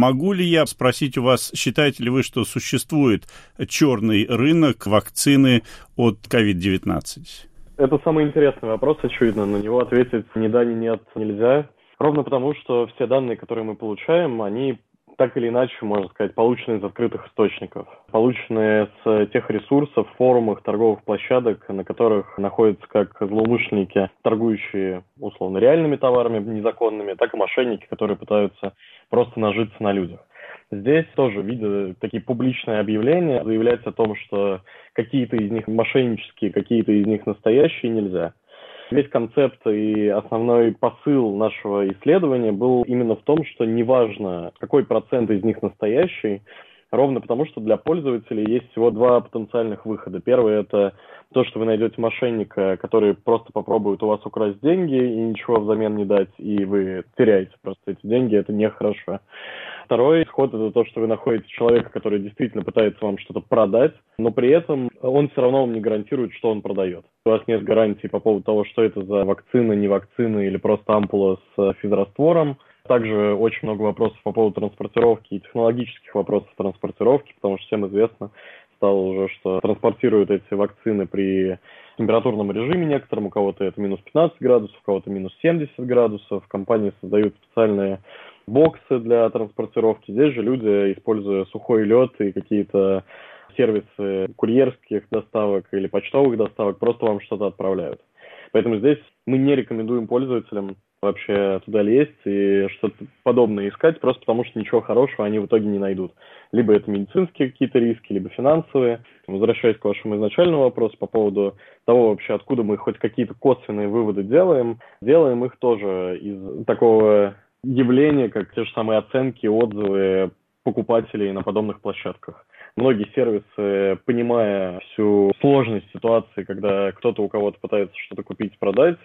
Могу ли я спросить у вас, считаете ли вы, что существует черный рынок вакцины от COVID-19? Это самый интересный вопрос, очевидно. На него ответить ни да, ни нет нельзя. Ровно потому, что все данные, которые мы получаем, они так или иначе, можно сказать, получены из открытых источников, полученные с тех ресурсов, форумах, торговых площадок, на которых находятся как злоумышленники, торгующие условно реальными товарами незаконными, так и мошенники, которые пытаются просто нажиться на людях. Здесь тоже, видя такие публичные объявления, заявляется о том, что какие-то из них мошеннические, какие-то из них настоящие нельзя. Весь концепт и основной посыл нашего исследования был именно в том, что неважно, какой процент из них настоящий, ровно потому, что для пользователей есть всего два потенциальных выхода. Первый – это то, что вы найдете мошенника, который просто попробует у вас украсть деньги и ничего взамен не дать, и вы теряете просто эти деньги, это нехорошо. Второй исход – это то, что вы находите человека, который действительно пытается вам что-то продать, но при этом он все равно вам не гарантирует, что он продает. У вас нет гарантии по поводу того, что это за вакцина, не вакцина или просто ампула с физраствором. Также очень много вопросов по поводу транспортировки и технологических вопросов транспортировки, потому что всем известно стало уже, что транспортируют эти вакцины при температурном режиме некоторым, у кого-то это минус 15 градусов, у кого-то минус 70 градусов. Компании создают специальные боксы для транспортировки. Здесь же люди, используя сухой лед и какие-то сервисы курьерских доставок или почтовых доставок, просто вам что-то отправляют. Поэтому здесь мы не рекомендуем пользователям вообще туда лезть и что-то подобное искать, просто потому что ничего хорошего они в итоге не найдут. Либо это медицинские какие-то риски, либо финансовые. Возвращаясь к вашему изначальному вопросу по поводу того вообще, откуда мы хоть какие-то косвенные выводы делаем, делаем их тоже из такого явления, как те же самые оценки, отзывы покупателей на подобных площадках. Многие сервисы, понимая всю сложность ситуации, когда кто-то у кого-то пытается что-то купить, продать,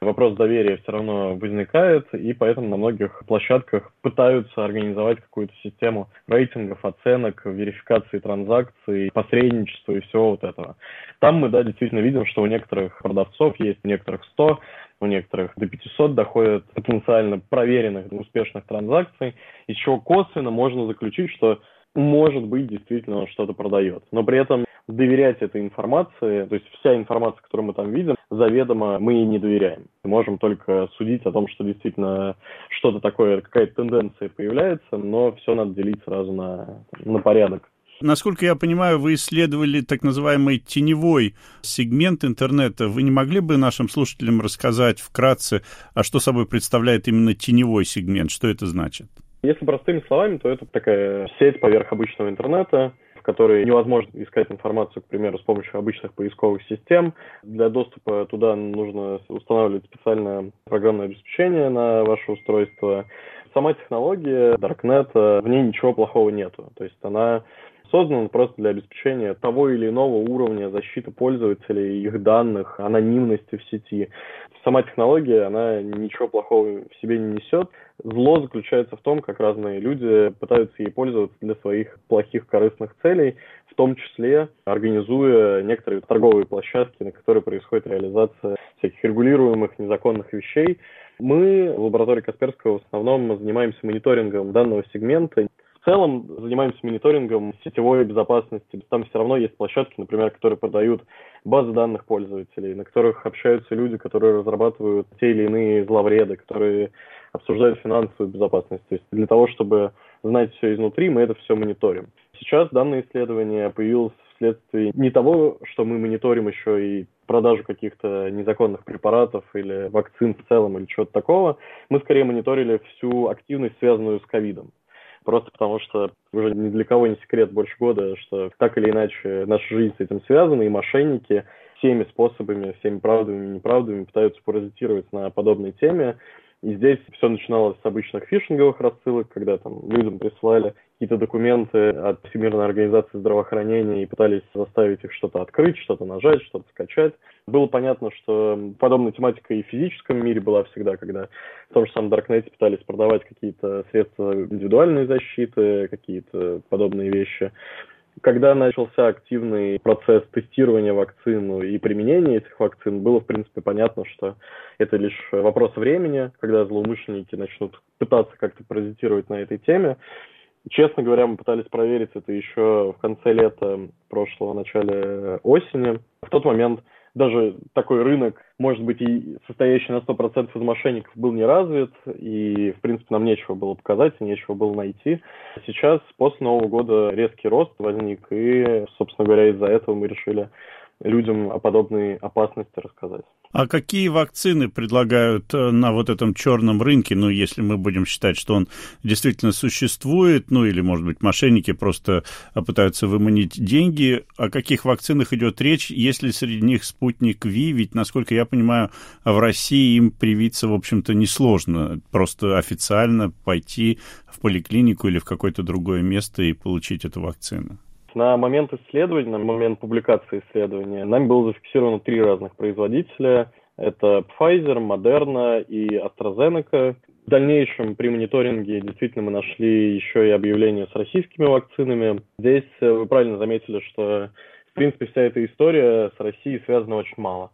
вопрос доверия все равно возникает, и поэтому на многих площадках пытаются организовать какую-то систему рейтингов, оценок, верификации транзакций, посредничества и всего вот этого. Там мы, да, действительно видим, что у некоторых продавцов есть, у некоторых 100, у некоторых до 500 доходят потенциально проверенных, успешных транзакций, из чего косвенно можно заключить, что может быть действительно он что-то продает. Но при этом доверять этой информации, то есть вся информация, которую мы там видим, заведомо мы ей не доверяем. Мы можем только судить о том, что действительно что-то такое, какая-то тенденция появляется, но все надо делить сразу на, на порядок. Насколько я понимаю, вы исследовали так называемый теневой сегмент интернета. Вы не могли бы нашим слушателям рассказать вкратце, а что собой представляет именно теневой сегмент? Что это значит? Если простыми словами, то это такая сеть поверх обычного интернета, в которой невозможно искать информацию, к примеру, с помощью обычных поисковых систем. Для доступа туда нужно устанавливать специальное программное обеспечение на ваше устройство. Сама технология Darknet, в ней ничего плохого нету. То есть она создан просто для обеспечения того или иного уровня защиты пользователей, их данных, анонимности в сети. Сама технология, она ничего плохого в себе не несет. Зло заключается в том, как разные люди пытаются ей пользоваться для своих плохих корыстных целей, в том числе организуя некоторые торговые площадки, на которые происходит реализация всяких регулируемых незаконных вещей. Мы в лаборатории Касперского в основном занимаемся мониторингом данного сегмента целом занимаемся мониторингом сетевой безопасности. Там все равно есть площадки, например, которые продают базы данных пользователей, на которых общаются люди, которые разрабатывают те или иные зловреды, которые обсуждают финансовую безопасность. То есть для того, чтобы знать все изнутри, мы это все мониторим. Сейчас данное исследование появилось вследствие не того, что мы мониторим еще и продажу каких-то незаконных препаратов или вакцин в целом или чего-то такого, мы скорее мониторили всю активность, связанную с ковидом. Просто потому что уже ни для кого не секрет больше года, что так или иначе наша жизнь с этим связана, и мошенники всеми способами, всеми правдами и неправдами пытаются паразитировать на подобной теме. И здесь все начиналось с обычных фишинговых рассылок, когда там людям присылали какие-то документы от Всемирной организации здравоохранения и пытались заставить их что-то открыть, что-то нажать, что-то скачать. Было понятно, что подобная тематика и в физическом мире была всегда, когда в том же самом Даркнете пытались продавать какие-то средства индивидуальной защиты, какие-то подобные вещи. Когда начался активный процесс тестирования вакцин и применения этих вакцин, было, в принципе, понятно, что это лишь вопрос времени, когда злоумышленники начнут пытаться как-то паразитировать на этой теме. Честно говоря, мы пытались проверить это еще в конце лета прошлого, начале осени. В тот момент даже такой рынок, может быть, и состоящий на 100% из мошенников, был не развит, и, в принципе, нам нечего было показать, нечего было найти. Сейчас, после Нового года, резкий рост возник, и, собственно говоря, из-за этого мы решили людям о подобной опасности рассказать. А какие вакцины предлагают э, на вот этом черном рынке, ну, если мы будем считать, что он действительно существует, ну, или, может быть, мошенники просто э, пытаются выманить деньги, о каких вакцинах идет речь, если среди них спутник Ви, ведь, насколько я понимаю, в России им привиться, в общем-то, несложно, просто официально пойти в поликлинику или в какое-то другое место и получить эту вакцину. На момент исследования, на момент публикации исследования, нами было зафиксировано три разных производителя. Это Pfizer, Moderna и AstraZeneca. В дальнейшем при мониторинге действительно мы нашли еще и объявления с российскими вакцинами. Здесь э, вы правильно заметили, что в принципе вся эта история с Россией связана очень мало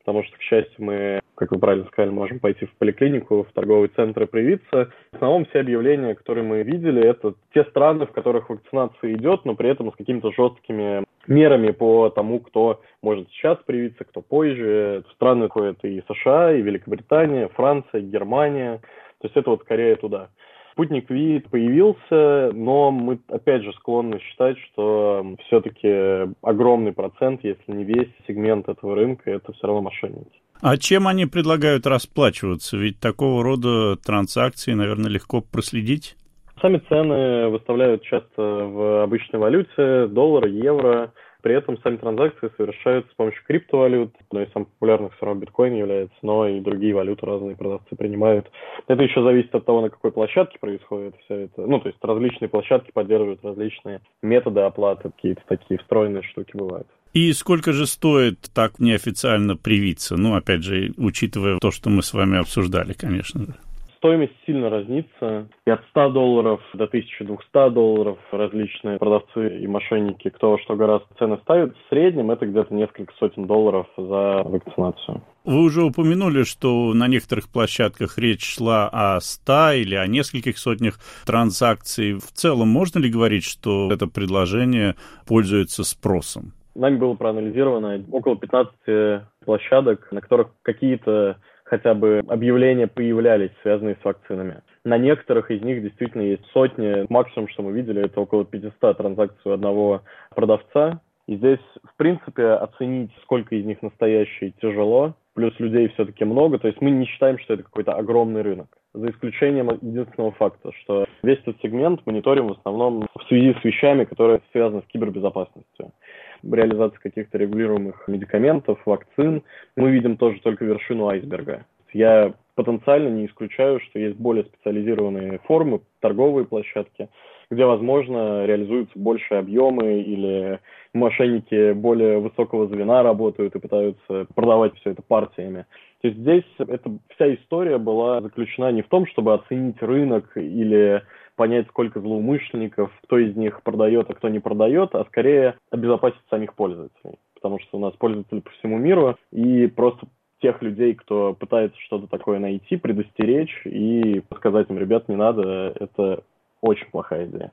потому что, к счастью, мы, как вы правильно сказали, можем пойти в поликлинику, в торговый центр и привиться. В основном все объявления, которые мы видели, это те страны, в которых вакцинация идет, но при этом с какими-то жесткими мерами по тому, кто может сейчас привиться, кто позже. Страны ходят и США, и Великобритания, Франция, Германия. То есть это вот скорее туда. Спутник Ви появился, но мы опять же склонны считать, что все-таки огромный процент, если не весь сегмент этого рынка, это все равно мошенники. А чем они предлагают расплачиваться? Ведь такого рода транзакции, наверное, легко проследить. Сами цены выставляют часто в обычной валюте, доллар, евро. При этом сами транзакции совершаются с помощью криптовалют. Одной из самых популярных все равно биткоин является, но и другие валюты разные продавцы принимают. Это еще зависит от того, на какой площадке происходит все это. Ну, то есть различные площадки поддерживают различные методы оплаты, какие-то такие встроенные штуки бывают. И сколько же стоит так неофициально привиться? Ну, опять же, учитывая то, что мы с вами обсуждали, конечно же. Стоимость сильно разнится. И от 100 долларов до 1200 долларов различные продавцы и мошенники, кто что гораздо цены ставят. В среднем это где-то несколько сотен долларов за вакцинацию. Вы уже упомянули, что на некоторых площадках речь шла о 100 или о нескольких сотнях транзакций. В целом, можно ли говорить, что это предложение пользуется спросом? Нами было проанализировано около 15 площадок, на которых какие-то хотя бы объявления появлялись, связанные с вакцинами. На некоторых из них действительно есть сотни. Максимум, что мы видели, это около 500 транзакций у одного продавца. И здесь, в принципе, оценить, сколько из них настоящие, тяжело. Плюс людей все-таки много. То есть мы не считаем, что это какой-то огромный рынок. За исключением единственного факта, что весь этот сегмент мониторим в основном в связи с вещами, которые связаны с кибербезопасностью реализации каких-то регулируемых медикаментов, вакцин, мы видим тоже только вершину айсберга. Я потенциально не исключаю, что есть более специализированные формы, торговые площадки, где, возможно, реализуются большие объемы или мошенники более высокого звена работают и пытаются продавать все это партиями. То есть здесь эта вся история была заключена не в том, чтобы оценить рынок или понять, сколько злоумышленников, кто из них продает, а кто не продает, а скорее обезопасить самих пользователей. Потому что у нас пользователи по всему миру, и просто тех людей, кто пытается что-то такое найти, предостеречь и сказать им, ребят, не надо, это очень плохая идея.